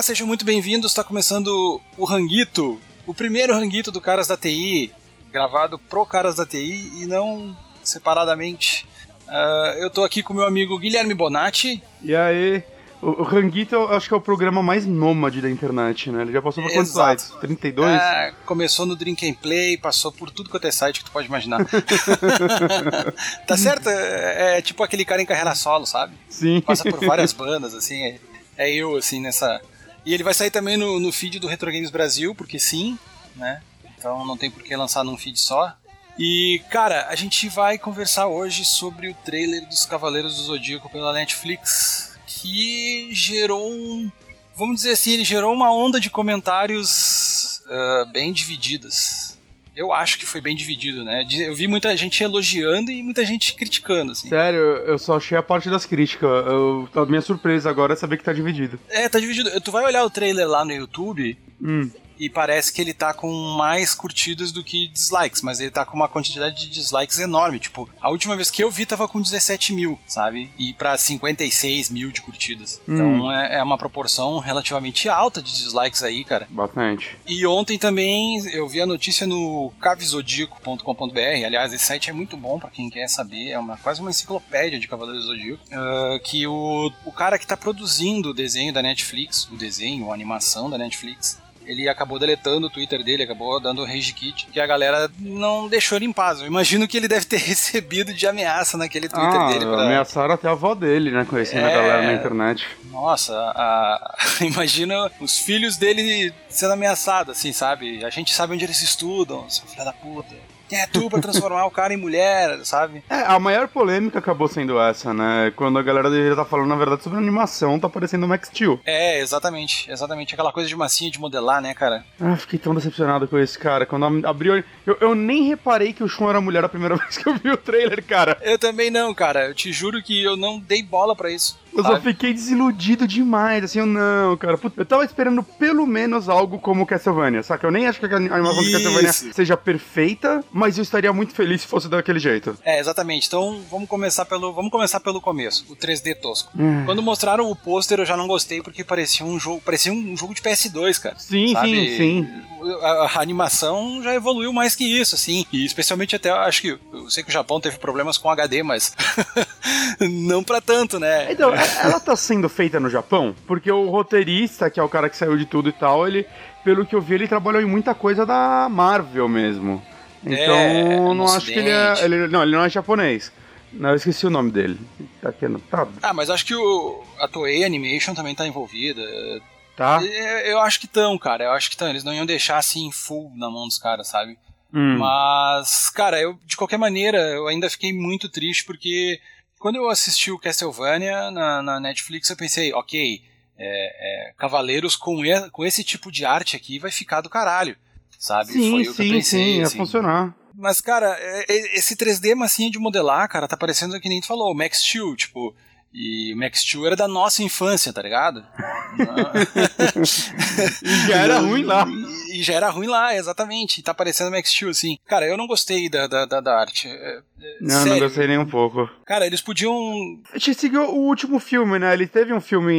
Olá, sejam muito bem-vindos. Está começando o Ranguito, o primeiro Ranguito do Caras da TI, gravado pro Caras da TI e não separadamente. Ah, eu tô aqui com meu amigo Guilherme Bonatti. E aí, o, o Ranguito eu acho que é o programa mais nômade da internet, né? Ele já passou por quantos Exato. sites? 32? Ah, começou no Drink and Play, passou por tudo quanto é site que tu pode imaginar. tá certo? É, é tipo aquele cara em carreira solo, sabe? Sim. Passa por várias bandas, assim. É, é eu, assim, nessa. E ele vai sair também no, no feed do Retro Games Brasil, porque sim, né? Então não tem por que lançar num feed só. E, cara, a gente vai conversar hoje sobre o trailer dos Cavaleiros do Zodíaco pela Netflix, que gerou um. Vamos dizer assim, ele gerou uma onda de comentários ah, bem divididas. Eu acho que foi bem dividido, né? Eu vi muita gente elogiando e muita gente criticando, assim. Sério, eu só achei a parte das críticas. Eu, a minha surpresa agora é saber que tá dividido. É, tá dividido. Tu vai olhar o trailer lá no YouTube Hum. E parece que ele tá com mais curtidas do que dislikes, mas ele tá com uma quantidade de dislikes enorme. Tipo, a última vez que eu vi tava com 17 mil, sabe? E pra 56 mil de curtidas. Então é, é uma proporção relativamente alta de dislikes aí, cara. Bastante. E ontem também eu vi a notícia no cavizodíaco.com.br. Aliás, esse site é muito bom pra quem quer saber, é uma, quase uma enciclopédia de Cavaleiros do Zodíaco. ah, que o, o cara que tá produzindo o desenho da Netflix, o desenho, a animação da Netflix, ele acabou deletando o Twitter dele, acabou dando rage kit, que a galera não deixou ele em paz. Eu imagino que ele deve ter recebido de ameaça naquele Twitter ah, dele. Pra... ameaçaram até a avó dele, né? Conhecendo a É. galera na internet. Nossa, a- imagina os filhos dele sendo ameaçados, assim, sabe? A gente sabe onde eles estudam, seu filho da puta. É tu pra transformar o cara em mulher, sabe? É, a maior polêmica acabou sendo essa, né? Quando a galera deveria estar falando, na verdade, sobre animação, tá parecendo o Max Steel. É, exatamente, exatamente. Aquela coisa de massinha de modelar, né, cara? Ah, fiquei tão decepcionado com esse cara. Quando ab- abriu. Eu, eu nem reparei que o Shun era mulher a primeira vez que eu vi o trailer, cara. Eu também não, cara. Eu te juro que eu não dei bola pra isso. Eu só fiquei desiludido demais, assim, eu não, cara. Puta, eu tava esperando pelo menos algo como Castlevania, saca? Eu nem acho que a animação de Castlevania seja perfeita, mas eu estaria muito feliz se fosse daquele jeito. É, exatamente. Então vamos começar pelo, vamos começar pelo começo, o 3D tosco. Hum. Quando mostraram o pôster eu já não gostei porque parecia um jogo, parecia um jogo de PS2, cara. Sim, sabe? sim, sim. A, a animação já evoluiu mais que isso, assim. E especialmente até, acho que, eu sei que o Japão teve problemas com HD, mas não pra tanto, né? Então, ela tá sendo feita no Japão? Porque o roteirista, que é o cara que saiu de tudo e tal, ele, pelo que eu vi, ele trabalhou em muita coisa da Marvel mesmo. Então, É, eu no não acho que ele é. Ocidente. ele- não, ele não é japonês. Não, eu esqueci o nome dele. Tá aqui anotado? Ah, mas acho que o, a Toei Animation também tá envolvida. Tá? É, Eu acho que estão, cara. Eu acho que estão. Eles não iam deixar assim full na mão dos caras, sabe? Hum. Mas, cara, eu de qualquer maneira, eu ainda fiquei muito triste porque quando eu assisti o Castlevania na, na Netflix, eu pensei, ok, é, é, Cavaleiros com, e- com esse tipo de arte aqui vai ficar do caralho, sabe? Sim, Foi o que eu sim, pensei, sim, ia assim. funcionar. Mas, cara, é- é- esse 3D massinha de modelar, cara, tá parecendo que nem tu falou, o Max Steel, tipo. E o Max Steel era da nossa infância, tá ligado? E já era ruim lá. E já era ruim lá, exatamente. E tá parecendo Max Steel, assim. Cara, eu não gostei da, da, da, arte. É, é, Não, não sério. gostei nem um pouco. Cara, eles podiam. A gente seguiu o último filme, né? Ele teve um filme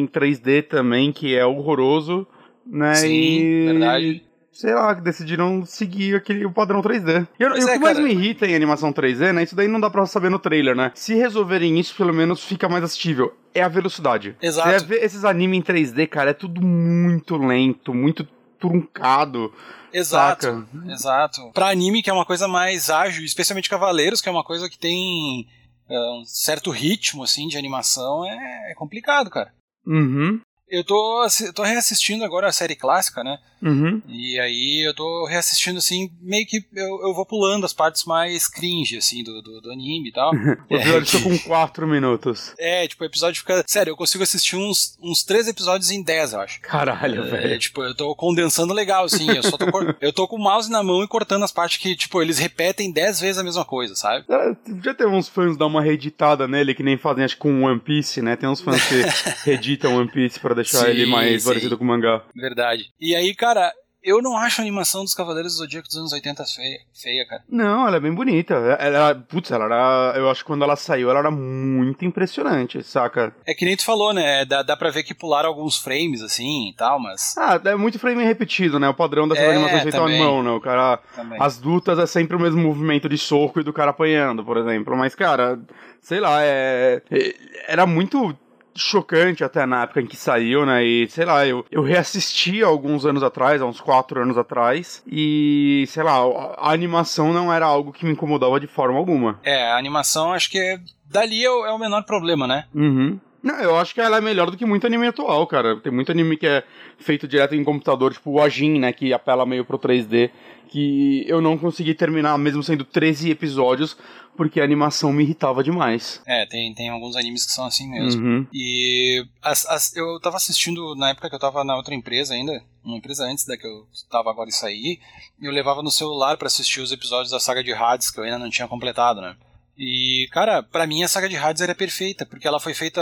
em 3D também, que é horroroso, né? Sim, e... verdade. Sei lá, decidiram seguir aquele, o padrão 3D. E, eu- e o é, que mais cara. me irrita em animação 3D, né? Isso daí não dá pra saber no trailer, né? Se resolverem isso, pelo menos fica mais assistível. É a velocidade. Exato. Você esses animes em 3D, cara, é tudo muito lento, muito truncado. Exato. Saca? Exato. Pra anime, que é uma coisa mais ágil, especialmente Cavaleiros, que é uma coisa que tem é, um certo ritmo, assim, de animação, é, é complicado, cara. Uhum. Eu tô, tô reassistindo agora a série clássica, né? Uhum. E aí eu tô reassistindo assim, meio que eu, eu vou pulando as partes mais cringe, assim, do, do, do anime e tal. O episódio ficou com 4 minutos. É, tipo, o episódio fica. Sério, eu consigo assistir uns, uns três episódios em 10, eu acho. Caralho, É, velho. tipo, eu tô condensando legal, assim. Eu só tô, cor- eu tô com o mouse na mão e cortando as partes que, tipo, eles repetem 10 vezes a mesma coisa, sabe? É, Já teve uns fãs dar uma reeditada nele, que nem fazem, acho que com One Piece, né? Tem uns fãs que reeditam One Piece pra deixar Sim, ele mais sim. parecido com o mangá. Verdade. E aí, cara, eu não acho a animação dos Cavaleiros do Zodíaco dos anos 80 feia, feia cara. Não, ela é bem bonita. Ela, era- putz, ela era. Eu acho que quando ela saiu, ela era muito impressionante, saca? É que nem tu falou, né? Dá, dá pra ver que pularam alguns frames, assim, e tal, mas... Ah, é muito frame repetido, né? O padrão dessas É, animações feitas à mão, né? O cara. Também. As lutas é sempre o mesmo movimento de soco e do cara apanhando, por exemplo. Mas, cara, sei lá, é. é- Era muito chocante até na época em que saiu, né? E, sei lá, eu, eu reassisti alguns anos atrás, há uns quatro anos atrás, e, sei lá, a, a animação não era algo que me incomodava de forma alguma. É, a animação acho que é- dali é o, é o menor problema, né? Uhum. Não, eu acho que ela é melhor do que muito anime atual, cara. Tem muito anime que é feito direto em computador, tipo o Ajin, né, que apela meio pro 3D, que eu não consegui terminar, mesmo sendo 13 episódios, porque a animação me irritava demais. É, tem, tem alguns animes que são assim mesmo. Uhum. E as, as- eu tava assistindo na época que eu tava na outra empresa ainda, uma empresa antes da que eu tava agora e eu levava no celular pra assistir os episódios da saga de Hades que eu ainda não tinha completado, né? E, cara, pra mim a saga de Hades era perfeita, porque ela foi feita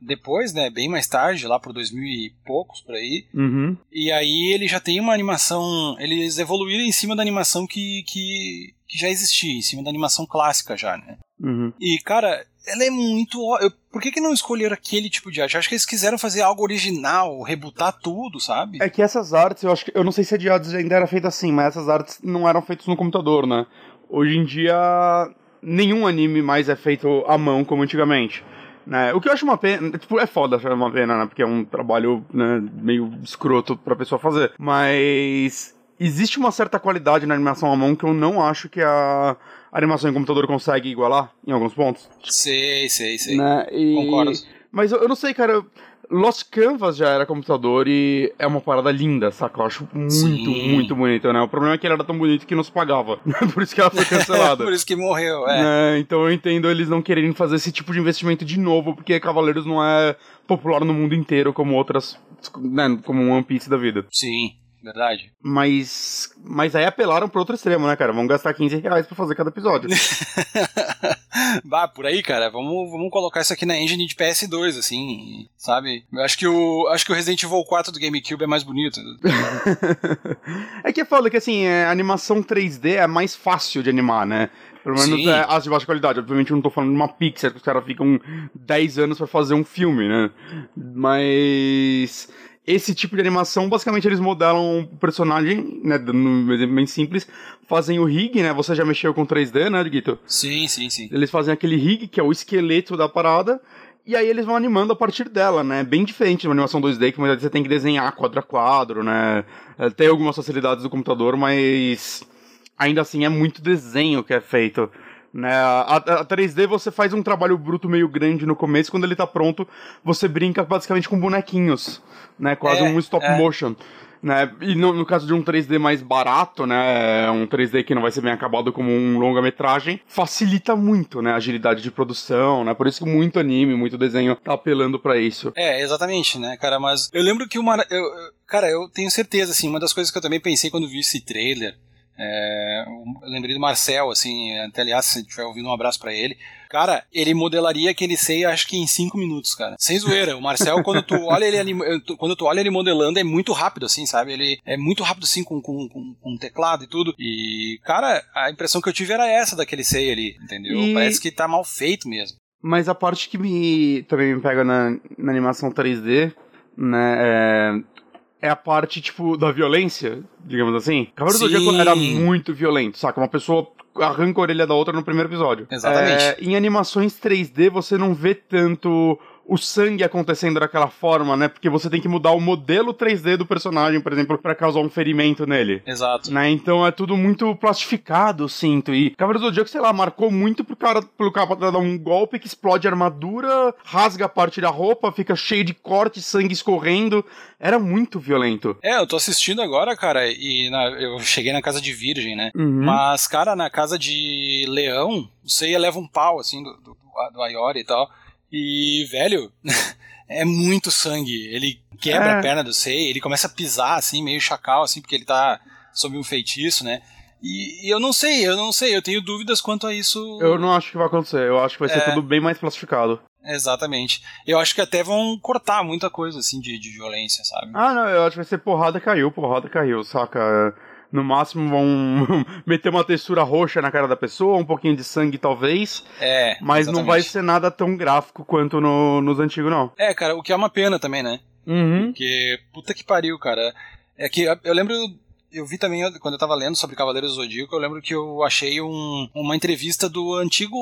depois, né, bem mais tarde, lá por 2000 e poucos, por aí, Uhum. e aí ele já tem uma animação, eles evoluíram em cima da animação que, que, que já existia, em cima da animação clássica já, né? Uhum. E, cara, ela é muito. eu- por que, que não escolheram aquele tipo de arte? Eu acho que eles quiseram fazer algo original, rebutar tudo, sabe? É que essas artes, eu acho que. Eu não sei se a de Hades ainda era feita assim, mas essas artes não eram feitas no computador, né? Hoje em dia, nenhum anime mais é feito à mão como antigamente. Né? O que eu acho uma pena, tipo, é foda achar uma pena, né? Porque é um trabalho né, meio escroto pra pessoa fazer. Mas existe uma certa qualidade na animação à mão que eu não acho que a animação em computador consegue igualar em alguns pontos. Sei, sei, sei. Né? E- Concordo. Mas eu, eu não sei, cara. Lost Canvas já era computador e é uma parada linda, saca? Eu acho muito, Sim. muito bonito, né? O problema é que ele era tão bonito que não se pagava. Por isso que ela foi cancelada. Por isso que morreu, é. É, então eu entendo eles não quererem fazer esse tipo de investimento de novo, porque Cavaleiros não é popular no mundo inteiro como outras, né, como One Piece da vida. Sim, verdade. Mas, mas aí apelaram pro outro extremo, né, cara? Vamos gastar 15 reais pra fazer cada episódio. bah, por aí, cara, vamos, vamos colocar isso aqui na engine de PS2, assim, sabe? Eu acho que o, acho que o Resident Evil 4 do GameCube é mais bonito. é que é foda que, assim, é, a animação 3D é mais fácil de animar, né? Pelo menos Sim. é, as de baixa qualidade. Obviamente eu não tô falando de uma Pixar, que os caras ficam 10 anos pra fazer um filme, né? Mas... Esse tipo de animação, basicamente, eles modelam o personagem, né? Um exemplo bem simples. Fazem o rig, né? Você já mexeu com 3D, né, Guito? Sim, sim, sim. Eles fazem aquele rig, que é o esqueleto da parada, e aí eles vão animando a partir dela, né? Bem diferente de uma animação 2D, que você tem que desenhar quadro a quadro, né? É, Tem algumas facilidades do computador, mas ainda assim é muito desenho que é feito. Né? A, a 3D você faz um trabalho bruto meio grande no começo, quando ele tá pronto, você brinca basicamente com bonequinhos, né? Quase É, um stop é. motion. Né? E no, no caso de um 3D mais barato, né, um 3D que não vai ser bem acabado como um longa-metragem, facilita muito, né, a agilidade de produção, né? Por isso que muito anime, muito desenho tá apelando pra isso. É, exatamente, né, cara? Mas eu lembro que uma. Eu- cara, eu tenho certeza, assim, uma das coisas que eu também pensei quando vi esse trailer. É, eu lembrei do Marcel, assim, até aliás, se estiver ouvindo um abraço pra ele. Cara, ele modelaria aquele sei, acho que em 5 minutos, cara. Sem zoeira. O Marcel, quando tu olha ele quando tu olha ele modelando, é muito rápido, assim, sabe? Ele é muito rápido, assim, com, com, com, com teclado e tudo. E, cara, a impressão que eu tive era essa daquele sei ali, entendeu? E- Parece que tá mal feito mesmo. Mas a parte que me também me pega na, na animação 3D, né, é, é a parte, tipo, da violência, digamos assim. Cavaleiro do. Zodíaco era muito violento, saca? Uma pessoa arranca a orelha da outra no primeiro episódio. Exatamente. É, em animações 3D você não vê tanto o sangue acontecendo daquela forma, né? Porque você tem que mudar o modelo 3D do personagem, por exemplo, para causar um ferimento nele. Exato. Né? Então é tudo muito plastificado, sinto. E Cavaleiro do Zodíaco, sei lá, marcou muito pro cara, pelo cara dar um golpe que explode a armadura, rasga a parte da roupa, fica cheio de corte, sangue escorrendo. Era muito violento. É, eu tô assistindo agora, cara, e na- eu cheguei na casa de Virgem, né? Uhum. Mas, cara, na casa de Leão, Seiya leva um pau, assim, do, do, do Ayori e tal. E, velho, é muito sangue. Ele quebra É. a perna do Seiya, ele começa a pisar, assim, meio chacal, assim, porque ele tá sob um feitiço, né? E, e eu não sei, eu não sei, eu tenho dúvidas quanto a isso. Eu não acho que vai acontecer. Eu acho que vai ser É. tudo bem mais plastificado. Exatamente. Eu acho que até vão cortar muita coisa, assim, de, de violência, sabe? Ah, não, eu acho que vai ser porrada caiu, porrada caiu, saca? No máximo vão meter uma textura roxa na cara da pessoa, um pouquinho de sangue talvez, É. mas não vai exatamente. ser nada tão gráfico quanto no- nos antigos, não. É, cara, o que é uma pena também, né? Uhum. Porque, puta que pariu, cara. É que eu- eu lembro, eu vi também, quando eu tava lendo sobre Cavaleiros do Zodíaco, eu lembro que eu achei um- uma entrevista do antigo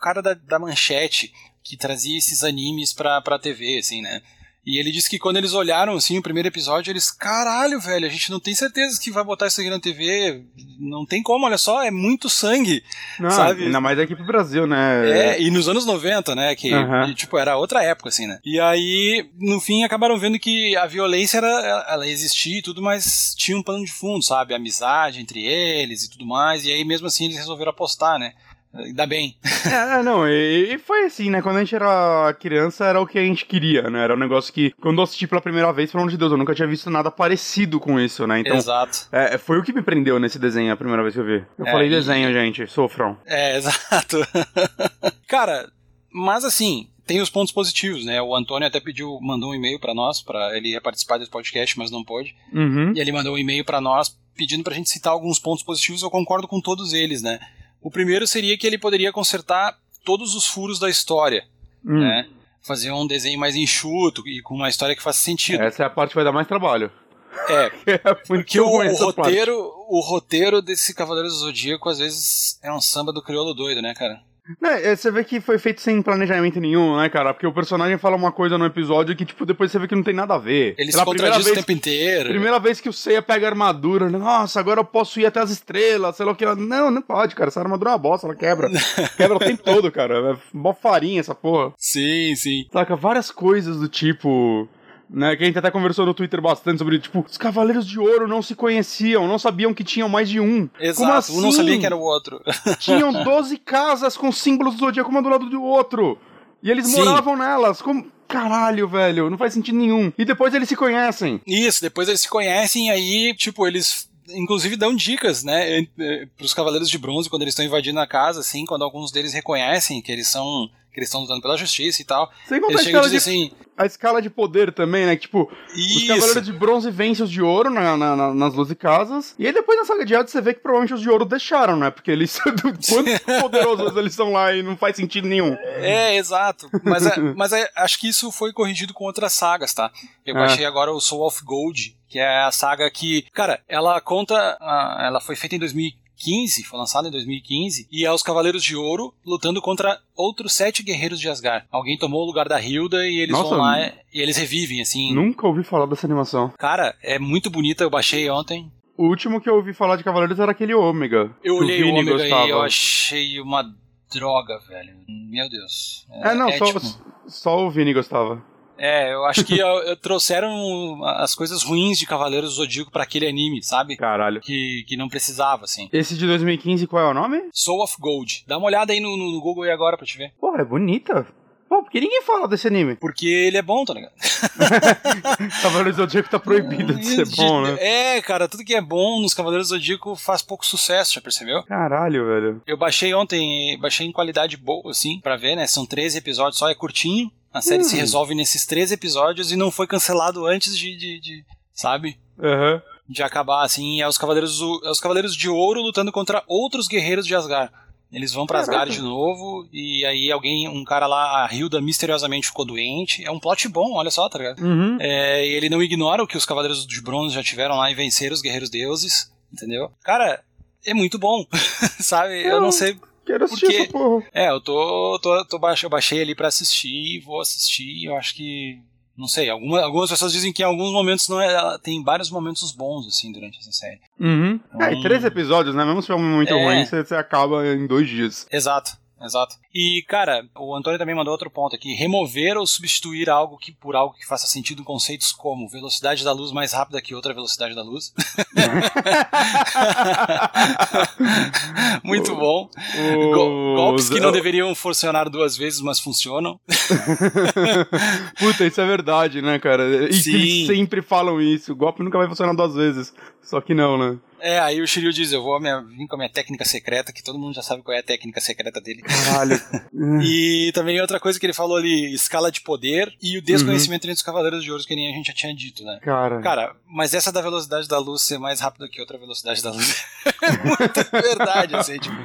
cara da, da Manchete, que trazia esses animes pra, pra TV, assim, né? E ele disse que quando eles olharam, assim, o primeiro episódio, eles, caralho, velho, a gente não tem certeza que vai botar isso aqui na TV, não tem como, olha só, é muito sangue. Não, Sabe? ainda mais aqui pro Brasil, né? É, e nos anos 90, né? Que, e, tipo, era outra época, assim, né? E aí, no fim, acabaram vendo que a violência era, ela- existia e tudo, mas tinha um pano de fundo, sabe? Amizade entre eles e tudo mais. E aí, mesmo assim, eles resolveram apostar, né? Ainda bem. É, não, e, e foi assim, né? Quando a gente era criança, era o que a gente queria, né? Era um negócio que, quando eu assisti pela primeira vez, pelo amor de Deus, eu nunca tinha visto nada parecido com isso, né? Então, Exato. é, foi o que me prendeu nesse desenho a primeira vez que eu vi. Eu É, falei, e- desenho, gente, sofram. É, exato. Cara, mas assim, tem os pontos positivos, né? O Antônio até pediu, mandou um e-mail pra nós, para ele ia participar desse podcast, mas não pôde. Uhum. E ele mandou um e-mail pra nós pedindo pra gente citar alguns pontos positivos, eu concordo com todos eles, né? O primeiro seria que ele poderia consertar todos os furos da história, Hum. né? Fazer um desenho mais enxuto e com uma história que faça sentido. Essa é a parte que vai dar mais trabalho. É, É porque o, o parte. roteiro, o roteiro desse Cavaleiro do Zodíaco às vezes é um samba do crioulo doido, né, cara? Né, é, você vê que foi feito sem planejamento nenhum, né, cara? Porque o personagem fala uma coisa no episódio que, tipo, depois você vê que não tem nada a ver. Ele se Pela contradiz primeira o tempo inteiro. primeira vez que o Seiya pega a armadura, né? nossa, agora eu posso ir até as estrelas, sei lá o que. Não, não pode, cara. Essa armadura é uma bosta, ela quebra. quebra o tempo todo, cara. É mó farinha essa porra. Sim, sim. Saca, várias coisas do tipo. Né, que a gente até conversou no Twitter bastante sobre, tipo, os Cavaleiros de Ouro não se conheciam, não sabiam que tinham mais de um. Exato. Como assim? Um não sabia que era o outro. Tinham 12 casas com símbolos do zodíaco uma do lado do outro. E eles Sim. moravam nelas. Como. Caralho, velho, não faz sentido nenhum. E depois eles se conhecem. Isso, depois eles se conhecem e aí, tipo, eles inclusive dão dicas, né, eh, pros cavaleiros de bronze quando eles estão invadindo a casa, assim, quando alguns deles reconhecem que eles são que eles estão lutando pela justiça e tal. Sem contar a Eles chegam escala, de, assim, a escala de poder também, né? Que, tipo, os isso, cavaleiros de bronze vencem os de ouro na, na- na- nas 12 casas. E aí depois na saga de Hades você vê que provavelmente os de ouro deixaram, né? Porque eles. Quantos poderosos eles são lá e não faz sentido nenhum. É, exato. Mas, é- mas é- acho que isso foi corrigido com outras sagas, tá? Eu É. baixei agora o Soul of Gold, que é a saga que, cara, ela conta, ela foi feita em 2015, foi lançada em 2015, e é os Cavaleiros de Ouro lutando contra outros sete guerreiros de Asgard. Alguém tomou o lugar da Hilda e eles Nossa, vão lá e eles revivem, assim. Nunca ouvi falar dessa animação. Cara, é muito bonita, eu baixei ontem. O último que eu ouvi falar de Cavaleiros era aquele Ômega. Eu olhei o Ômega gostava. e eu achei uma droga, velho. Meu Deus. É, não, só, tipo- só o Vini gostava. É, eu acho que eu- eu trouxeram as coisas ruins de Cavaleiros do Zodíaco pra aquele anime, sabe? Caralho. Que, que não precisava, assim. Esse de 2015, qual é o nome? Soul of Gold. Dá uma olhada aí no, no- no Google aí agora pra te ver. Porra, é bonita. Pô, porque ninguém fala desse anime. Porque ele é bom, tá ligado? Cavaleiros do Zodíaco tá proibido de ser bom, né? É, cara, tudo que é bom nos Cavaleiros do Zodíaco faz pouco sucesso, já percebeu? Caralho, velho. Eu baixei ontem, baixei em qualidade boa, assim, pra ver, né? São 13 episódios só, é curtinho. A série Hum. se resolve nesses 13 episódios e não foi cancelado antes de, de- de- sabe? Aham. de acabar assim, é os cavaleiros é os cavaleiros de ouro lutando contra outros guerreiros de Asgard. Eles vão pra. Asgard de novo e aí alguém, um cara lá, a Hilda misteriosamente ficou doente. É um plot bom, olha só, tá ligado? Uhum. É, e ele não ignora o que os cavaleiros de bronze já tiveram lá e venceram os guerreiros deuses, entendeu? Cara, é muito bom, sabe? Eu não sei Quero assistir Porque- essa porra. É, eu tô. tô, tô baixei, eu baixei ali pra assistir, vou assistir. Eu acho que. Não sei, alguma, algumas pessoas dizem que em alguns momentos não é. ela Tem vários momentos bons, assim, durante essa série. Uhum. É, e três episódios, né? Mesmo se for um momento É. ruim, você, você acaba em dois dias. Exato, exato. E, cara, o Antônio também mandou outro ponto aqui. Remover ou substituir algo que por algo que faça sentido em conceitos como velocidade da luz mais rápida que outra velocidade da luz. Muito bom. Go- golpes que não deveriam funcionar duas vezes, mas funcionam. Puta, isso é verdade, né, cara? E Sim. eles sempre falam isso. O golpe nunca vai funcionar duas vezes. Só que não, né? É, aí o Shiryu diz: Eu vou minha, vir com a minha técnica secreta, que todo mundo já sabe qual é a técnica secreta dele. Caralho. E também outra coisa que ele falou ali: escala de poder e o desconhecimento entre os Cavaleiros de Ouro, que nem a gente já tinha dito, né? Cara. Cara, mas essa da velocidade da luz ser mais rápida que outra velocidade da luz é muito verdade, assim, tipo.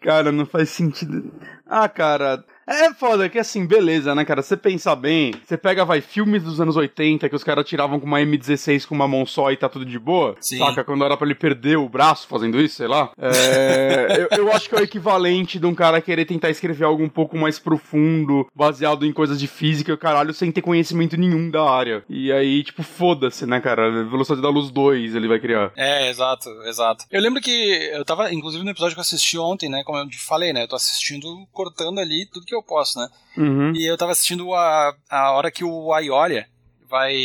Cara, não faz sentido. Ah, cara. É foda que assim, beleza, né, cara? Você pensar bem, você pega, vai, filmes dos anos 80 que os caras tiravam com uma M16 com uma mão só e tá tudo de boa. Sim. Saca? Quando era pra ele perder o braço fazendo isso, sei lá. É, eu, eu acho que é o equivalente de um cara querer tentar escrever algo um pouco mais profundo, baseado em coisas de física e caralho, sem ter conhecimento nenhum da área. E aí, tipo, foda-se, né, cara? Velocidade da luz 2 ele vai criar. É, exato, exato. Eu lembro que eu tava, inclusive no episódio que eu assisti ontem, né? Como eu te falei, né? Eu tô assistindo, cortando ali tudo que eu posso, né? Uhum. E eu tava assistindo a, a hora que o Aiolia vai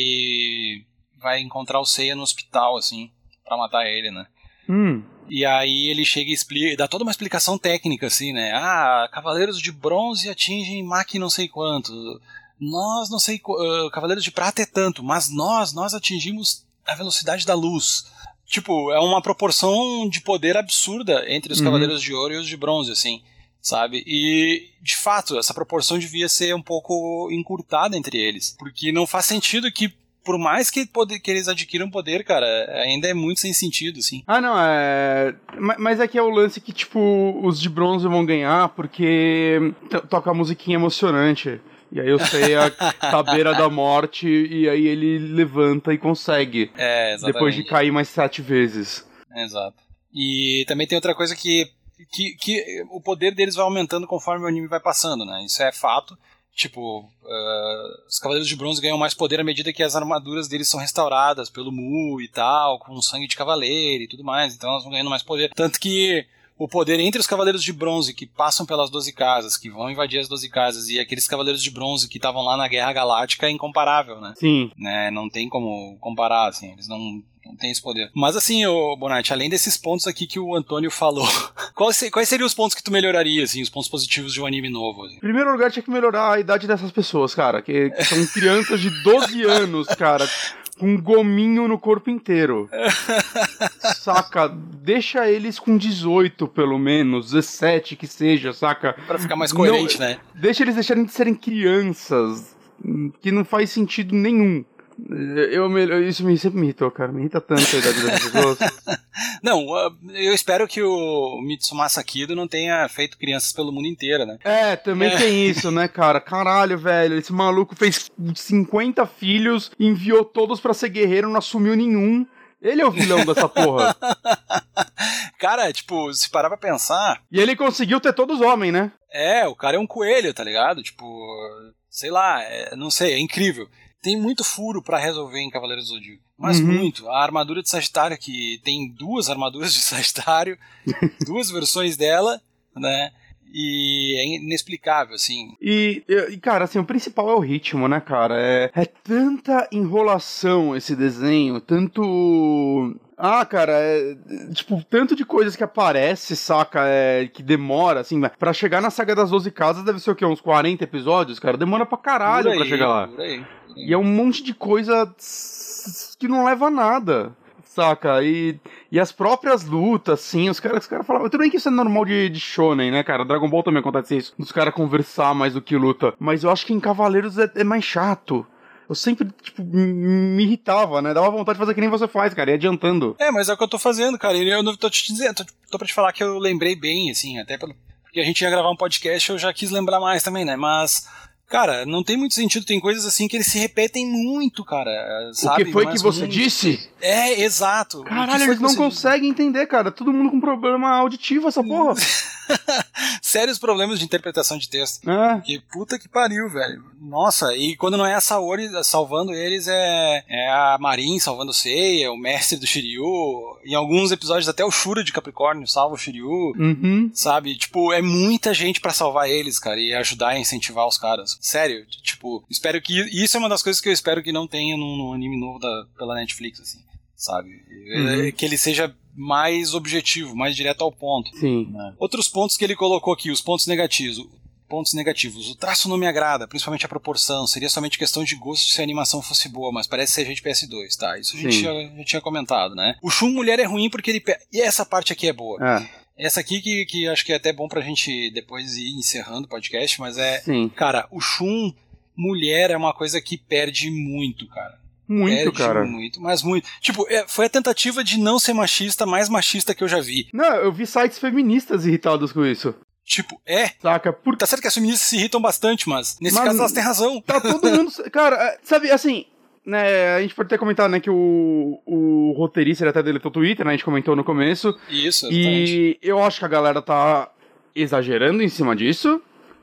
vai encontrar o Seiya no hospital, assim, pra matar ele, né? Hum. E aí ele chega e explica, dá toda uma explicação técnica, assim, né? Ah, Cavaleiros de Bronze atingem Mach não sei quanto. Nós não sei, ah, Cavaleiros de Prata é tanto, mas nós, nós atingimos a velocidade da luz. Tipo, é uma proporção de poder absurda entre os Uhum. Cavaleiros de Ouro e os de Bronze, assim, sabe? E, de fato, essa proporção devia ser um pouco encurtada entre eles. Porque não faz sentido que, por mais que, poder, que eles adquiram poder, cara, ainda é muito sem sentido, assim. Ah, não, é. ma- Mas aqui é o lance que, tipo, os de bronze vão ganhar porque to- toca a musiquinha emocionante. E aí eu sei a tá à beira da morte e aí ele levanta e consegue. É, exatamente. Depois de cair mais sete vezes. Exato. E também tem outra coisa que, que, que o poder deles vai aumentando conforme o anime vai passando, né? Isso é fato. Tipo, ah, os Cavaleiros de Bronze ganham mais poder à medida que as armaduras deles são restauradas pelo Mu e tal, com sangue de cavaleiro e tudo mais. Então elas vão ganhando mais poder. Tanto que o poder entre os Cavaleiros de Bronze que passam pelas 12 casas, que vão invadir as 12 casas, e aqueles Cavaleiros de Bronze que estavam lá na Guerra Galáctica é incomparável, né? Sim. né? Não tem como comparar, assim, eles não, não têm esse poder. Mas assim, o Bonatti, além desses pontos aqui que o Antônio falou, quais, quais seriam os pontos que tu melhoraria, assim, os pontos positivos de um anime novo? assim? Em primeiro lugar, tinha que melhorar a idade dessas pessoas, cara. Que, que são crianças de 12 anos, cara. Com um gominho no corpo inteiro. Saca? Deixa eles com 18, pelo menos. 17 que seja, saca? Pra ficar mais coerente, Não, né? Deixa eles deixarem de serem crianças. hum, Que não faz sentido nenhum. Eu, me- isso me, sempre me irritou, cara. Me irrita tanto a idade das pessoas. Não, ah, eu espero que o Mitsumasa Kido não tenha feito crianças pelo mundo inteiro, né? É, também É. tem isso, né, cara? Caralho, velho. Esse maluco fez 50 filhos, enviou todos pra ser guerreiro, não assumiu nenhum. Ele é o vilão dessa porra. Cara, tipo, se parar pra pensar, E ele conseguiu ter todos homens, né? é, o cara é um coelho, tá ligado? Tipo, sei lá, é, não sei, é incrível. Tem muito furo pra resolver em Cavaleiros do Zodíaco. Mas Uhum. muito. A armadura de Sagitário, que tem duas armaduras de Sagitário, duas versões dela, né? E é inexplicável, assim. E, e, cara, assim, o principal é o ritmo, né, cara? É, é tanta enrolação esse desenho, tanto. Ah, cara, é, tipo, tanto de coisas que aparece, saca? É, que demora, assim, pra chegar na saga das 12 casas deve ser o quê? Uns 40 episódios, cara? Demora pra caralho Por aí, pra chegar lá. E é um monte de coisa que não leva a nada. Saca? E, e as próprias lutas, assim, os caras os cara falavam. Tudo bem que isso é normal de, de Shonen, né, cara? Dragon Ball também acontece isso. Dos caras conversar mais do que luta. Mas eu acho que em Cavaleiros é, é mais chato. Eu sempre, tipo, me irritava, né? Dava vontade de fazer que nem você faz, cara, e adiantando. É, mas é o que eu tô fazendo, cara. E eu não tô te dizendo, tô, tô pra te falar que eu lembrei bem, assim, até pelo. Porque a gente ia gravar um podcast, eu já quis lembrar mais também, né? Mas. Cara, não tem muito sentido, tem coisas assim que eles se repetem muito, cara. Sabe? o que foi Mas que você muito. disse? É, exato. Caralho, eles não você conseguem entender, cara. Todo mundo com problema auditivo, essa porra. sérios problemas de interpretação de texto. É. Que puta que pariu, velho. Nossa, e quando não é a Saori salvando eles, é, é a Marin salvando o Seiya, o mestre do Shiryu. Em alguns episódios, até o Shura de Capricórnio salva o Shiryu. Uhum. Sabe? Tipo, é muita gente pra salvar eles, cara, e ajudar a incentivar os caras. Sério, tipo, espero que. Isso é uma das coisas que eu espero que não tenha num, num anime novo da, pela Netflix, assim. Sabe? Uhum. É, Que ele seja mais objetivo, mais direto ao ponto. Sim. né? Outros pontos que ele colocou aqui, os pontos negativos. Pontos negativos. O traço não me agrada, principalmente a proporção. Seria somente questão de gosto se a animação fosse boa, mas parece ser de PS2, tá? Isso a gente já, já tinha comentado, né? O Shun mulher é ruim porque ele. pe- E essa parte aqui é boa. É. Essa aqui que, que acho que é até bom pra gente depois ir encerrando o podcast, mas é. Sim. Cara, o Shun mulher é uma coisa que perde muito, cara. Muito, perde cara. muito, mas muito. Tipo, é- foi a tentativa de não ser machista mais machista que eu já vi. Não, eu vi sites feministas irritados com isso. Tipo, é. Saca? Por Tá certo que as feministas se irritam bastante, mas nesse Mas- caso elas têm razão. Tá todo mundo. Cara, é, sabe, assim. Né, a gente pode ter comentado, né, que o, o roteirista ele até deletou o Twitter, né? A gente comentou no começo. Isso, exatamente. E eu acho que a galera tá exagerando em cima disso,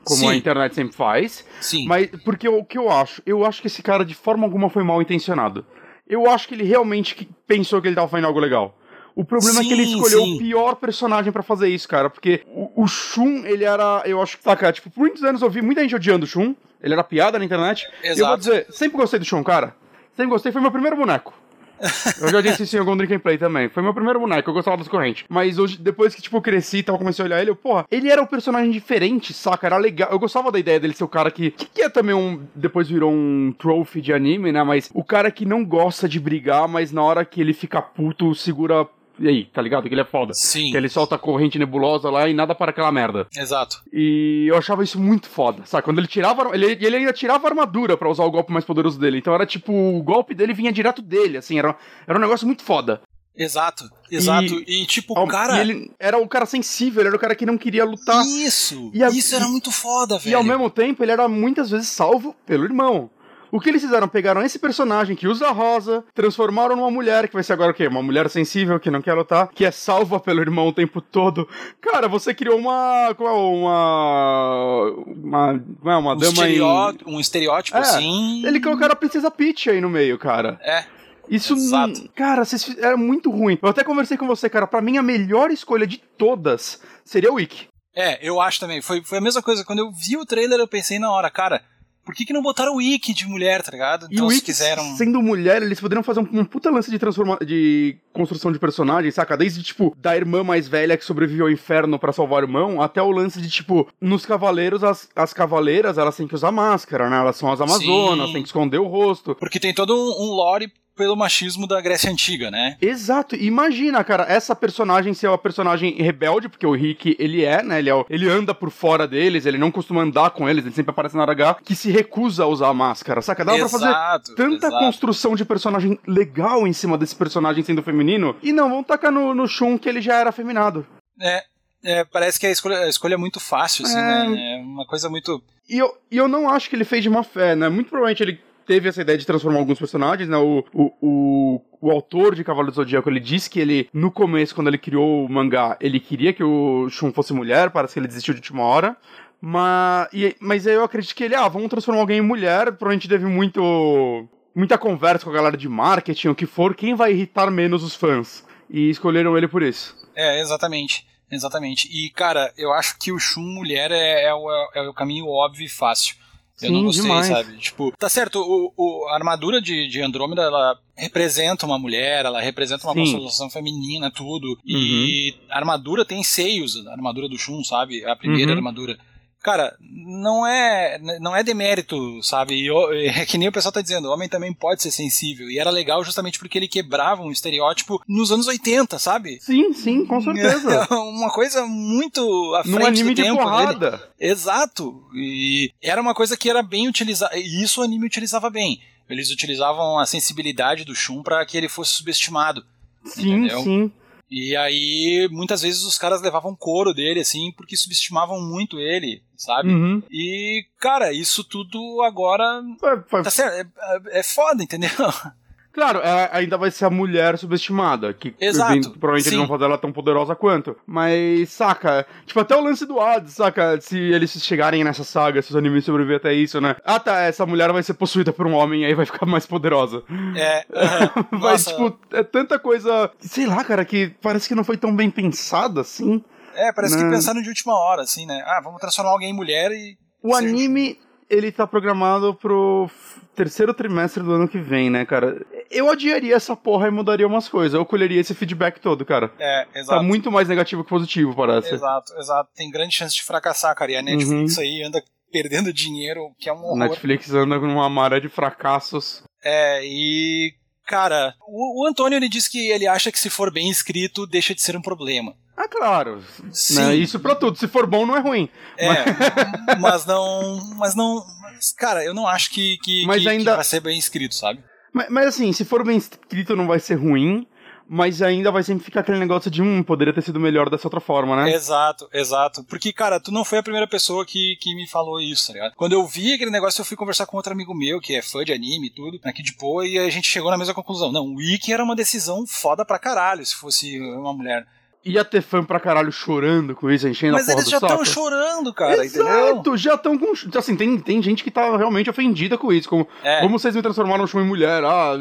como Sim. a internet sempre faz. Sim. Mas porque o que eu acho? Eu acho que esse cara de forma alguma foi mal intencionado. Eu acho que ele realmente pensou que ele tava fazendo algo legal. O problema é que ele Sim, escolheu sim. o pior personagem pra fazer isso, cara. Porque o, o Shun, ele era. Eu acho que. Saca, tipo, por muitos anos eu vi muita gente odiando o Shun. Ele era piada na internet. E eu vou Exato. dizer, sempre gostei do Shun, cara. Sempre gostei, foi meu primeiro boneco. Eu já disse isso em algum Drink and Play também. Foi meu primeiro boneco, eu gostava das correntes. Mas hoje, depois que, tipo, eu cresci e tal, comecei a olhar ele, eu, porra, ele era um personagem diferente, saca? Era legal. Eu gostava da ideia dele ser o cara que. Que, que é também um. Depois virou um trophy de anime, né? Mas o cara que não gosta de brigar, mas na hora que ele fica puto, segura. E aí, tá ligado? Que ele é foda. Sim. Que ele solta a corrente nebulosa lá e nada para aquela merda. Exato. E eu achava isso muito foda, sabe? Quando ele tirava. Ele, ele ainda tirava a armadura pra usar o golpe mais poderoso dele. Então era tipo. O golpe dele vinha direto dele, assim. Era, era um negócio muito foda. Exato. Exato. E, tipo, Ao- cara. E ele era o cara sensível, era o cara que não queria lutar. Isso! E a- Isso era muito foda, velho. E ao mesmo tempo, ele era muitas vezes salvo pelo irmão. O que eles fizeram? Pegaram esse personagem que usa rosa, transformaram numa mulher, que vai ser agora o quê? Uma mulher sensível que não quer lutar, que é salva pelo irmão o tempo todo. Cara, você criou uma. Como é? Uma. Uma. Não é uma um, dama em. estereó- um estereótipo É, assim. Ele colocaram a Princesa Peach aí no meio, cara. É. Isso, Exato. cara, vocês era muito ruim. Eu até conversei com você, cara. Pra mim, a melhor escolha de todas seria o Wick. É, eu acho também. Foi, foi a mesma coisa. Quando eu vi o trailer, eu pensei na hora, cara, por que, que não botaram o Wiki de mulher, tá ligado? E Então, o se Wick, quiseram. sendo mulher, eles poderiam fazer um, um puta lance de, transforma de construção de personagem, saca? Desde, tipo, da irmã mais velha que sobreviveu ao inferno pra salvar o irmão, até o lance de, tipo, nos cavaleiros, as, as cavaleiras, elas têm que usar máscara, né? Elas são as amazonas, Sim. têm que esconder o rosto. Porque tem todo um, um lore pelo machismo da Grécia Antiga, né? Exato, imagina, cara, essa personagem ser uma personagem rebelde, porque o Rick, ele é, né, ele, é, ele anda por fora deles, ele não costuma andar com eles, ele sempre aparece na hora H, que se recusa a usar a máscara, saca? Dá pra fazer tanta exato. construção de personagem legal em cima desse personagem sendo feminino, e não, vão tacar no, no Shun que ele já era afeminado. É, é, parece que a escolha, a escolha é muito fácil, assim, É. né? É uma coisa muito. E eu, e eu não acho que ele fez de má fé, né? Muito provavelmente ele teve essa ideia de transformar alguns personagens, né? O, o, o, o autor de Cavalo do Zodíaco, ele disse que ele, no começo, quando ele criou o mangá, ele queria que o Shun fosse mulher, parece que ele desistiu de última hora. Mas, e, mas aí eu acredito que ele, ah, vamos transformar alguém em mulher, provavelmente teve muito. muita conversa com a galera de marketing, o que for, quem vai irritar menos os fãs. E escolheram ele por isso. É, exatamente. Exatamente. E, cara, eu acho que o Shun mulher é, é o, é o caminho óbvio e fácil. Eu não gostei, demais. sabe? Tipo, tá certo, o, o- a armadura de, de Andrômeda, ela representa uma mulher, ela representa uma. Uhum. consolação feminina, tudo. E a armadura tem seios, a armadura do Shun, sabe? A primeira Uhum. armadura. Cara, não é não é demérito, sabe? E é que nem o pessoal tá dizendo, o homem também pode ser sensível. E era legal justamente porque ele quebrava um estereótipo nos anos 80, sabe? Sim, sim, com certeza. É uma coisa muito à frente Num anime do de tempo dele. porrada. Exato. E era uma coisa que era bem utilizada. E isso o anime utilizava bem. Eles utilizavam a sensibilidade do Shun para que ele fosse subestimado. Sim, Entendeu? sim. E aí, muitas vezes os caras levavam couro dele, assim, porque subestimavam muito ele, sabe? Uhum. E, cara, isso tudo agora. Fa- Tá certo, é, é- é foda, entendeu? Claro, ela ainda vai ser a mulher subestimada, que Exato, event- provavelmente sim. eles vão fazer ela tão poderosa quanto. Mas, saca, tipo, até o lance do Hades, saca, se eles chegarem nessa saga, se os animes sobreviverem até isso, né? Ah, tá, essa mulher vai ser possuída por um homem e aí vai ficar mais poderosa. É, aham, Vai, nossa, tipo, é tanta coisa, sei lá, cara, que parece que não foi tão bem pensada assim. é, parece que né? pensaram de última hora, assim, né? Ah, vamos transformar alguém em mulher e. O anime, ele tá programado pro terceiro trimestre do ano que vem, né, cara? Eu adiaria essa porra e mudaria umas coisas. Eu colheria esse feedback todo, cara. É, exato. Tá muito mais negativo que positivo, parece. Exato, exato. Tem grande chance de fracassar, cara. E a Netflix aí anda perdendo dinheiro, que é um A horror. Netflix anda numa maré de fracassos. É, e. Cara, o, o Antônio ele diz que ele acha que se for bem escrito, deixa de ser um problema. Ah, claro. Sim. Isso pra tudo. Se for bom, não é ruim. É, mas não. Mas não. mas, cara, eu não acho que, que, Mas que- ainda- que vai ser bem escrito, sabe? Mas, mas assim, se for bem escrito, não vai ser ruim. Mas ainda vai sempre ficar aquele negócio de, hum, poderia ter sido melhor dessa outra forma, né? Exato, exato. Porque, cara, tu não foi a primeira pessoa que, que me falou isso, tá ligado? Quando eu vi aquele negócio, eu fui conversar com outro amigo meu, que é fã de anime e tudo, aqui de boa, e a gente chegou na mesma conclusão. Não, o Wiki era uma decisão foda pra caralho, se fosse uma mulher. Ia ter fã pra caralho chorando com isso, enchendo Mas a porra eles do já saco. estão chorando, cara, entendeu? Exato, já estão com. Assim, tem, tem gente que tá realmente ofendida com isso. Como, É. como vocês me transformaram em mulher? Ah,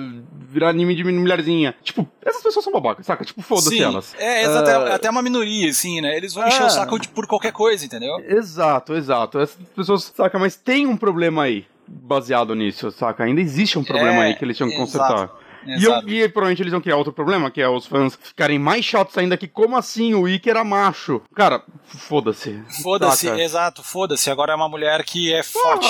virar anime de mulherzinha. Tipo, essas pessoas são babacas, saca? Tipo, foda-se elas. É, exato, Ah, é até uma minoria, assim, né? Eles vão encher É. o saco de- por qualquer coisa, entendeu? Exato, exato. Essas pessoas, saca? Mas tem um problema aí baseado nisso, saca? Ainda existe um problema É, aí que eles tinham que exato, consertar. E, eu, e provavelmente eles vão criar outro problema, que é os fãs ficarem mais chatos ainda que como assim o Ikki era macho? Cara, foda-se. Foda-se, exato, foda-se. Agora é uma mulher que é forte.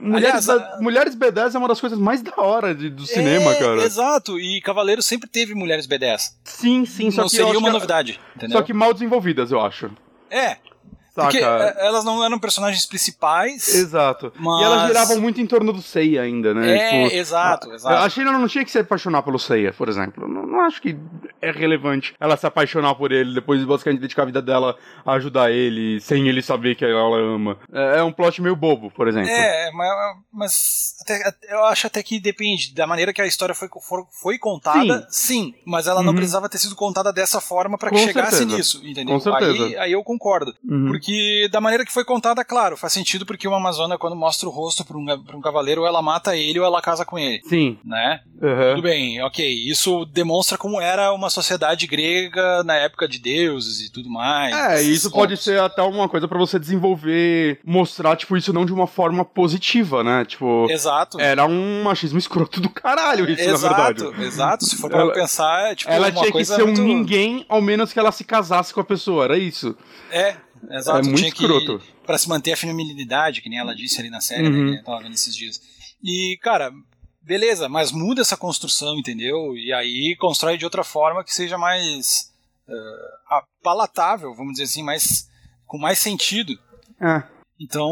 Mulheres, Aliás, da- mulheres B10 é uma das coisas mais da hora de- do cinema, É, cara. Exato, e Cavaleiro sempre teve mulheres B10. Sim, sim, só não que seria uma que- novidade, entendeu? Só que mal desenvolvidas, eu acho. É? Porque é, elas não eram personagens principais. Exato. Mas- E elas giravam muito em torno do Seiya ainda, né? É, Tipo, exato, a- exato. A Sheila não tinha que se apaixonar pelo Seiya, por exemplo. Não, não acho que é relevante ela se apaixonar por ele, depois basicamente dedicar a vida dela a ajudar ele, sem ele saber que ela ama. É, é um plot meio bobo, por exemplo. É, mas, mas até- eu acho até que depende da maneira que a história foi, for- foi contada, sim. mas ela não Uhum. precisava ter sido contada dessa forma pra que Com chegasse certeza. nisso, entendeu? Com certeza. Aí, aí eu concordo. Uhum. Porque da maneira que foi contada, claro, faz sentido porque uma Amazona, quando mostra o rosto pra um, pra um cavaleiro, ou ela mata ele ou ela casa com ele, Sim. né? Uhum. Tudo bem, ok. Isso demonstra como era uma sociedade grega na época de deuses e tudo mais. É, isso pode contos. ser até uma coisa pra você desenvolver, mostrar, tipo, isso não de uma forma positiva, né? Tipo, Exato. era um machismo escroto do caralho isso, na verdade. exato, exato. Se for pra Ela- pensar, é tipo Ela uma tinha que ser um muito... ninguém, ao menos que ela se casasse com a pessoa, era isso. É, exato. É muito tinha que, escroto. Pra se manter a feminilidade, que nem ela disse ali na série, Uhum. né, que eu tava vendo esses dias. E, cara, beleza, mas muda essa construção, entendeu? E aí constrói de outra forma que seja mais eh, ah, palatável, vamos dizer assim, mais, com mais sentido. É, Então,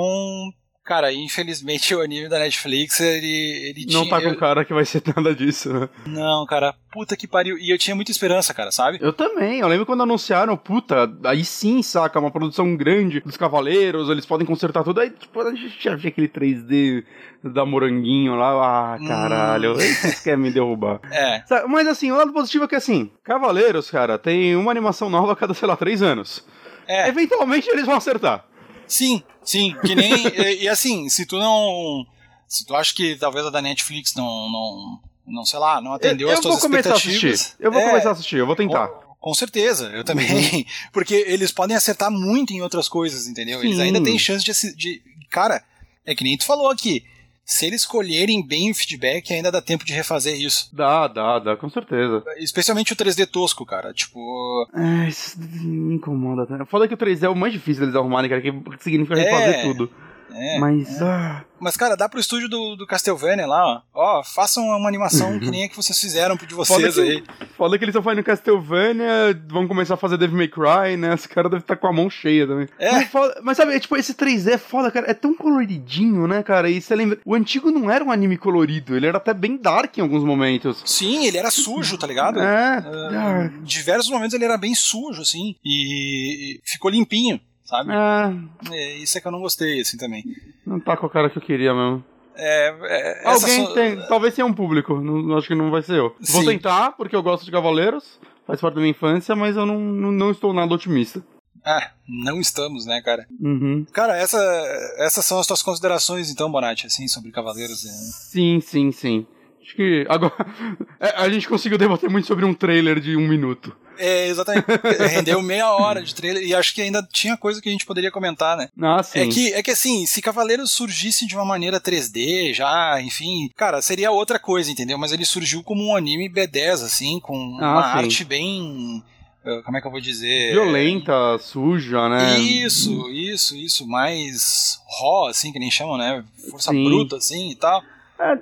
cara, infelizmente o anime da Netflix, ele, ele não tinha... tá com eu- cara que vai ser nada disso, né? Não, cara, puta que pariu. E eu tinha muita esperança, cara, sabe? Eu também, eu lembro quando anunciaram, puta, aí sim, saca, uma produção grande dos Cavaleiros, eles podem consertar tudo, aí tipo, a gente já via aquele 3D da Moranguinho lá, ah, Hum. caralho, aí vocês querem me derrubar. É, Mas assim, o lado positivo é que assim, Cavaleiros, cara, tem uma animação nova a cada, sei lá, três anos. é. Eventualmente eles vão acertar. Sim, sim, que nem. e, e assim, se tu não. Se tu acha que talvez a da Netflix não. não, não sei lá, não atendeu eu as tuas expectativas. Eu vou é, começar a assistir, eu vou tentar. Com, com certeza, eu também. Porque eles podem acertar muito em outras coisas, entendeu? Eles Sim. ainda têm chance de, de. Cara, é que nem tu falou aqui. Se eles escolherem bem o feedback, ainda dá tempo de refazer isso. Dá, dá, dá, com certeza. Especialmente o 3D tosco, cara. Tipo. É, isso me incomoda. Foda que o 3D é o mais difícil deles arrumarem, cara, que significa É, refazer tudo. É. Mas, ah, Mas, cara, dá pro estúdio do, do Castlevania lá, ó. Ó, façam uma animação que nem a que vocês fizeram de foda vocês que, aí. foda que eles estão fazendo Castlevania, vão começar a fazer Devil May Cry, né? Os caras devem estar com a mão cheia também. É. Mas, foda- mas sabe, é, tipo, esse 3D é foda, cara. É tão coloridinho, né, cara? E você lembra. O antigo não era um anime colorido, ele era até bem dark em alguns momentos. Sim, ele era sujo, tá ligado? É. Ah, Em diversos momentos ele era bem sujo, assim. E ficou limpinho, sabe? ah, É, isso é que eu não gostei, assim, também. não tá com a cara que eu queria mesmo. É, é, Alguém so... tem. Talvez tenha um público. Não, acho que não vai ser eu. Sim. Vou tentar, porque eu gosto de Cavaleiros. Faz parte da minha infância, mas eu não, não, não estou nada otimista. Ah, não estamos, né, cara? Uhum. Cara, essa, essas são as tuas considerações, então, Bonatti, assim, sobre Cavaleiros. Né? Sim, sim, sim. Acho que agora é, a gente conseguiu debater muito sobre um trailer de um minuto. É, exatamente. Rendeu meia hora de trailer e acho que ainda tinha coisa que a gente poderia comentar, né? Ah, sim. É que, é que assim, se Cavaleiros surgisse de uma maneira 3D já, enfim, cara, seria outra coisa, entendeu? Mas ele surgiu como um anime B10, assim, com ah, uma sim. arte bem como é que eu vou dizer? Violenta, suja, né? Isso, isso, isso, mais raw, assim, que nem chamam, né? Força Sim. bruta, assim e tal. É,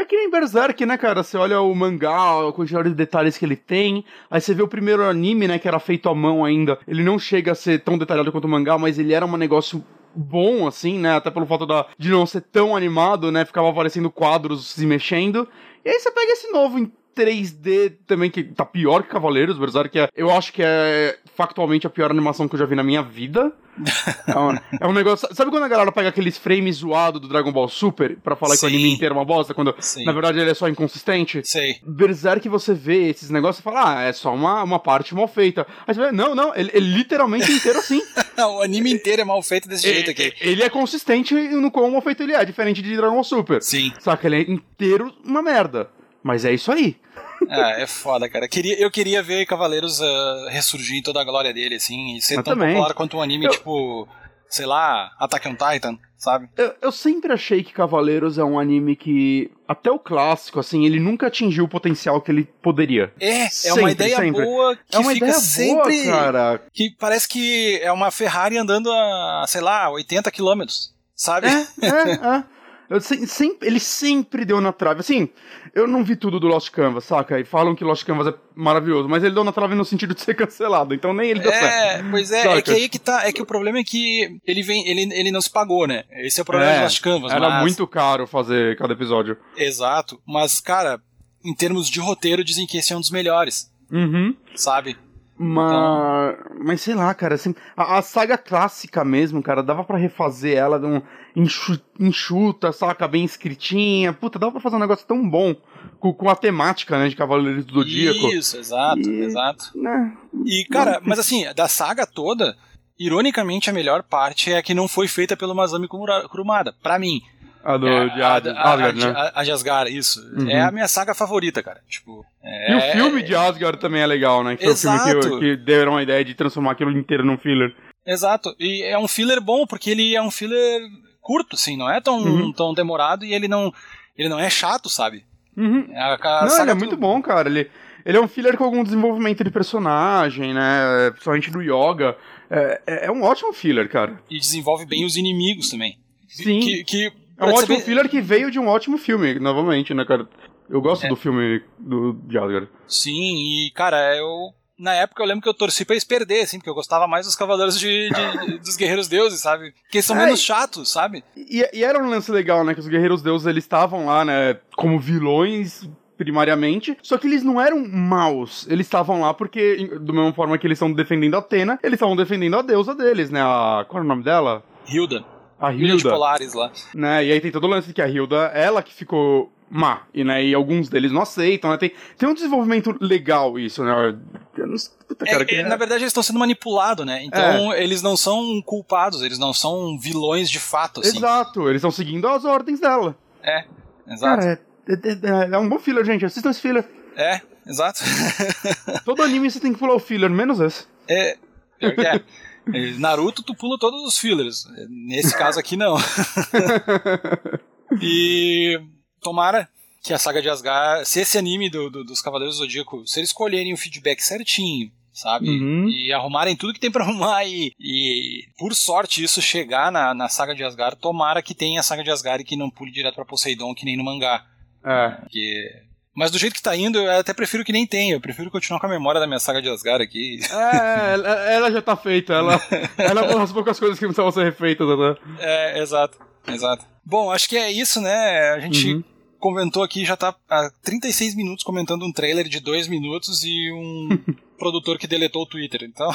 é que nem Berserk, né, cara? Você olha o mangá, a quantidade de detalhes que ele tem, aí você vê o primeiro anime, né, que era feito à mão ainda. Ele não chega a ser tão detalhado quanto o mangá, mas ele era um negócio bom, assim, né? Até pelo fato da, de não ser tão animado, né? Ficava aparecendo quadros se mexendo. E aí você pega esse novo 3D também, que tá pior que Cavaleiros, Berserk é, eu acho que é factualmente a pior animação que eu já vi na minha vida. é, um, é, um, negócio. Sabe quando a galera pega aqueles frames zoados do Dragon Ball Super pra falar Sim. que o anime inteiro é uma bosta, quando Sim. na verdade ele é só inconsistente? Sei. Berserk você vê esses negócios e fala, ah, é só uma, uma parte mal feita. Aí você vê, não, não, ele, ele literalmente inteiro assim. o anime inteiro é mal feito desse jeito aqui. Ele é consistente no quão mal feito ele é, diferente de Dragon Ball Super. Sim. Saca, ele é inteiro uma merda. Mas é isso aí. Ah, é foda, cara. Queria, eu queria ver Cavaleiros uh, ressurgir em toda a glória dele, assim, e ser eu tão também. popular quanto um anime, eu... tipo, sei lá, Attack on Titan, sabe? Eu, eu, sempre achei que Cavaleiros é um anime que, até o clássico, assim, ele nunca atingiu o potencial que ele poderia. É, sempre, é uma ideia sempre. boa que é uma fica ideia sempre. Boa, cara. Que parece que é uma Ferrari andando a, sei lá, 80 quilômetros, sabe? É, é, é. Eu, sempre, ele sempre deu na trave. Assim, eu não vi tudo do Lost Canvas, saca? E falam que Lost Canvas é maravilhoso, mas ele deu na trave no sentido de ser cancelado, então nem ele deu é, certo. Pois é, saca? é que aí que tá. É que o problema é que ele vem. Ele, ele não se pagou, né? Esse é o problema é, do Lost Canvas. Era mas... muito caro fazer cada episódio. Exato. Mas, cara, em termos de roteiro, dizem que esse é um dos melhores. Uhum. Sabe? Mas, então... mas sei lá, cara, assim, a, a, saga clássica mesmo, cara, dava para refazer ela um, enxu, enxuta, saca, bem escritinha. Puta, dava pra fazer um negócio tão bom com, com a temática, né, de Cavaleiros do Zodíaco. Isso, exato, e, exato. Né, e, cara, mas assim, da saga toda, ironicamente, a melhor parte é a que não foi feita pelo Masami Kurumada, pra mim. A do é, de Ad, a, Asgard, a, né? A, Asgard, isso. Uhum. É a minha saga favorita, cara. Tipo, é... E o filme de Asgard também é legal, né? Que Exato. foi o filme que, que deram a ideia de transformar aquilo inteiro num filler. Exato. E é um filler bom, porque ele é um filler curto, assim, não é tão, uhum. tão demorado e ele não, ele não é chato, sabe? Uhum. A, a não, ele é muito bom, cara. Ele, ele é um filler com algum desenvolvimento de personagem, né? Principalmente do Yoga. É, é, é um ótimo filler, cara. E desenvolve bem os inimigos também. Sim. Que, que é um ótimo saber... filler que veio de um ótimo filme, novamente, né, cara? Eu gosto é. do filme do de Asgard. Sim, e, cara, eu. Na época eu lembro que eu torci pra eles perder, assim, porque eu gostava mais dos Cavaleiros de, de dos Guerreiros Deuses, sabe? Que eles são é, menos chatos, sabe? E, e, era um lance legal, né? Que os Guerreiros Deuses eles estavam lá, né? Como vilões primariamente, só que eles não eram maus. Eles estavam lá porque, da mesma forma que eles estão defendendo a Atena, eles estavam defendendo a deusa deles, né? A, qual era o nome dela? Hilda a Hilda. de Polares lá. Né? E aí tem todo o lance que a Hilda, ela que ficou má. E, né, e alguns deles não aceitam, né? Tem, tem um desenvolvimento legal isso, né? Puta, cara, é, que... É, na verdade, eles estão sendo manipulados, né? Então, é. eles não são culpados, eles não são vilões de fato, assim. Exato, eles estão seguindo as ordens dela. É, exato. Cara, é, é, é um bom filler, gente. Assistam esse filler. É, exato. Todo anime você tem que pular o filler, menos esse. É, é. Naruto, tu pula todos os fillers. Nesse caso aqui, não. e tomara que a saga de Asgard, se esse anime do, do, dos Cavaleiros do Zodíaco, se eles escolherem o feedback certinho, sabe? Uhum. E arrumarem tudo que tem para arrumar e, e, por sorte, isso chegar na, na saga de Asgard, tomara que tenha a saga de Asgard e que não pule direto pra Poseidon, que nem no mangá. É. Porque mas do jeito que tá indo, eu até prefiro que nem tenha. Eu prefiro continuar com a memória da minha saga de Asgard aqui. É, ela, ela já tá feita. Ela, ela é uma das poucas coisas que precisavam ser refeitas, né? É, exato. Exato. Bom, acho que é isso, né? A gente uhum. comentou aqui, já tá há 36 minutos comentando um trailer de 2 minutos e um. produtor que deletou o Twitter, então.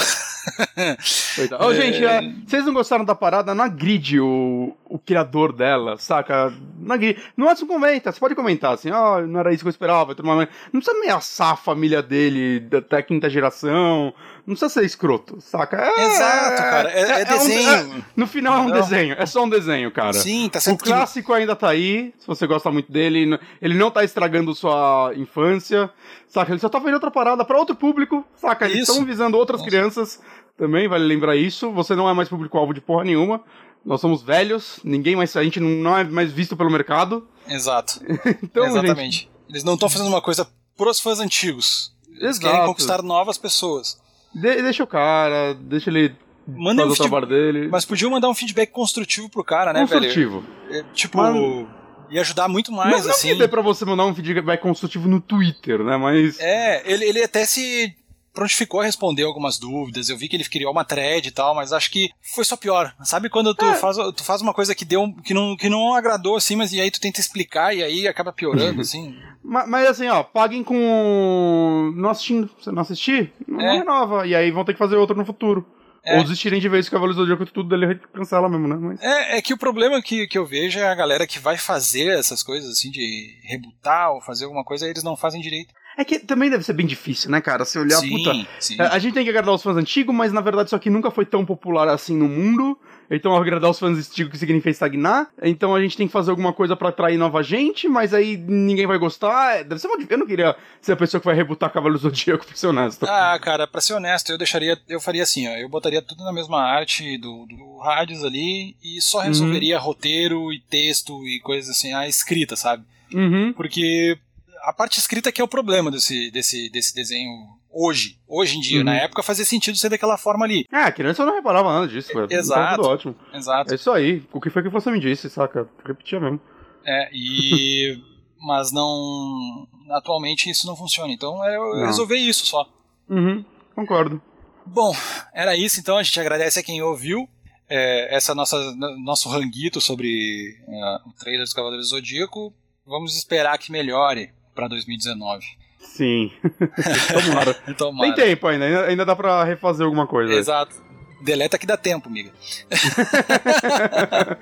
Ô, é... gente, é, vocês não gostaram da parada? Não agride o, o criador dela, saca? Não agride. Não é comenta, você pode comentar assim, ó, oh, não era isso que eu esperava. Não precisa ameaçar a família dele até a quinta geração. Não precisa ser escroto, saca? É, Exato, cara. É, é, é desenho. Um, é, no final é um não. desenho. É só um desenho, cara. Sim, tá sempre. O clássico que... ainda tá aí. Se você gosta muito dele, ele não tá estragando sua infância, saca? Ele só tá fazendo outra parada pra outro público, saca? Eles estão visando outras Nossa. crianças também, vale lembrar isso. Você não é mais público-alvo de porra nenhuma. Nós somos velhos, ninguém mais. A gente não é mais visto pelo mercado. Exato. então, Exatamente. Gente... Eles não estão fazendo uma coisa pros fãs antigos. Eles Exato. querem conquistar novas pessoas. De deixa o cara, deixa ele Manda fazer um o trabalho dele. Mas podia mandar um feedback construtivo pro cara, né, construtivo. velho? Construtivo. É, tipo, mas... ia ajudar muito mais, não, assim. Não que dê pra você mandar um feedback construtivo no Twitter, né, mas... É, ele, ele até se prontificou a responder algumas dúvidas. Eu vi que ele criou uma thread e tal, mas acho que foi só pior. Sabe quando tu, é. faz, tu faz uma coisa que deu que não, que não agradou, assim, mas e aí tu tenta explicar e aí acaba piorando, assim. Mas, mas, assim, ó, paguem com. Não assistindo. Você não assistir? Não, é. renova. E aí vão ter que fazer outro no futuro. É. Ou desistirem de vez que o Cavaleiro do Zodíaco tudo dele cancela mesmo, né? Mas... É, é que o problema que, que eu vejo é a galera que vai fazer essas coisas, assim, de rebutar ou fazer alguma coisa, eles não fazem direito. É que também deve ser bem difícil, né, cara? Se olhar, sim, puta. Sim. A gente tem que agradar os fãs antigos, mas na verdade isso aqui nunca foi tão popular assim no mundo. Então agradar os fãs antigos significa estagnar. Então a gente tem que fazer alguma coisa para atrair nova gente, mas aí ninguém vai gostar. Deve ser uma... Eu não queria ser a pessoa que vai rebutar Cavalo Zodíaco, pra ser honesto. Ah, cara, pra ser honesto, eu deixaria. Eu faria assim, ó. Eu botaria tudo na mesma arte do, do Rádios ali e só uhum. resolveria uhum. roteiro e texto e coisas assim, a escrita, sabe? Uhum. Porque a parte escrita que é o problema desse, desse, desse desenho hoje, hoje em dia. Uhum. Na época fazia sentido ser daquela forma ali. É, a criança não reparava nada disso, velho. Exato. Ótimo. Exato. É isso aí. O que foi que você me disse, saca? Repetia mesmo. É, e. Mas não. Atualmente isso não funciona. Então é, eu não. resolvi isso só. Uhum, concordo. Bom, era isso então. A gente agradece a quem ouviu. É, essa nossa nosso ranguito sobre uh, o trailer dos Cavaleiros do Zodíaco. Vamos esperar que melhore para 2019. Sim. Tomara. Tomara. Tem tempo ainda, ainda dá pra refazer alguma coisa. Exato. Deleta que dá tempo, amiga.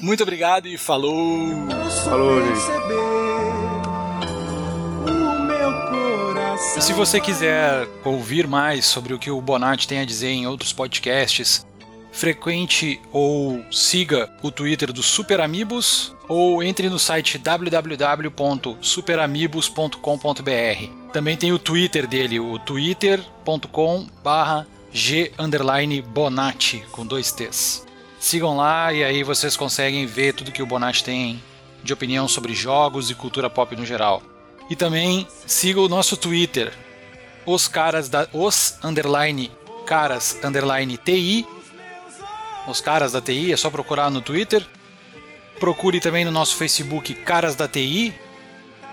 Muito obrigado e falou. Falou, gente. E se você quiser ouvir mais sobre o que o Bonatti tem a dizer em outros podcasts, frequente ou siga o Twitter do Super Amigos ou entre no site www.superamigos.com.br. Também tem o Twitter dele, o twitter.com/g_bonatti com dois t's. Sigam lá e aí vocês conseguem ver tudo que o Bonatti tem de opinião sobre jogos e cultura pop no geral. E também siga o nosso Twitter, os caras da os underline caras underline TI os caras da TI, é só procurar no Twitter. Procure também no nosso Facebook Caras da TI.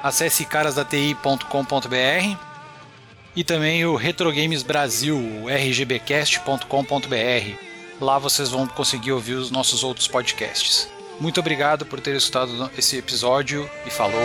Acesse carasdati.com.br e também o Retro Games Brasil, rgbcast.com.br. Lá vocês vão conseguir ouvir os nossos outros podcasts. Muito obrigado por ter escutado esse episódio e falou!